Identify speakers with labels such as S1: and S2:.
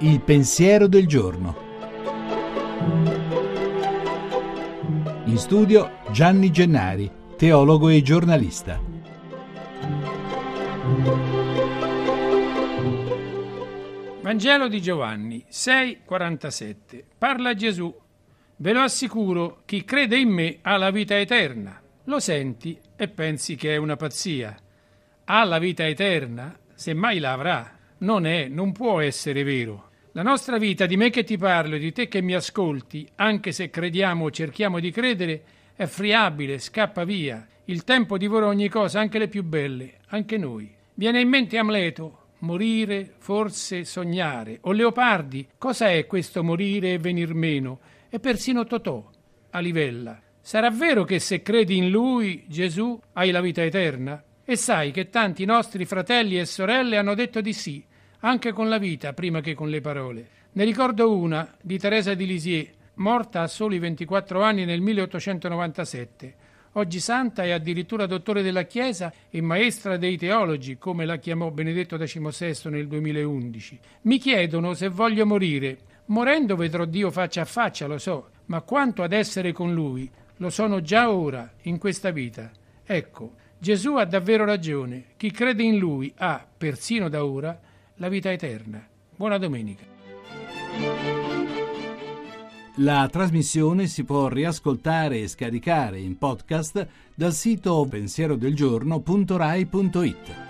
S1: Il pensiero del giorno. In studio Gianni Gennari, teologo e giornalista.
S2: Vangelo di Giovanni 6:47. Parla Gesù. Ve lo assicuro, chi crede in me ha la vita eterna. Lo senti e pensi che è una pazzia. Ha la vita eterna? Se mai la avrà. Non è, non può essere vero. La nostra vita, di me che ti parlo e di te che mi ascolti, anche se crediamo o cerchiamo di credere, è friabile, scappa via. Il tempo divora ogni cosa, anche le più belle, anche noi. Viene in mente Amleto, morire, forse sognare. O Leopardi, cosa è questo morire e venir meno? E persino Totò, a livella. Sarà vero che se credi in lui, Gesù, hai la vita eterna? E sai che tanti nostri fratelli e sorelle hanno detto di sì, anche con la vita prima che con le parole. Ne ricordo una di Teresa di Lisieux, morta a soli 24 anni nel 1897. Oggi santa e addirittura dottore della Chiesa e maestra dei teologi, come la chiamò Benedetto XVI nel 2011. Mi chiedono se voglio morire. Morendo vedrò Dio faccia a faccia, lo so, ma quanto ad essere con Lui, lo sono già ora, in questa vita. Ecco, Gesù ha davvero ragione. Chi crede in Lui ha, persino da ora, la vita eterna. Buona domenica.
S1: La trasmissione si può riascoltare e scaricare in podcast dal sito pensierodelgiorno.rai.it.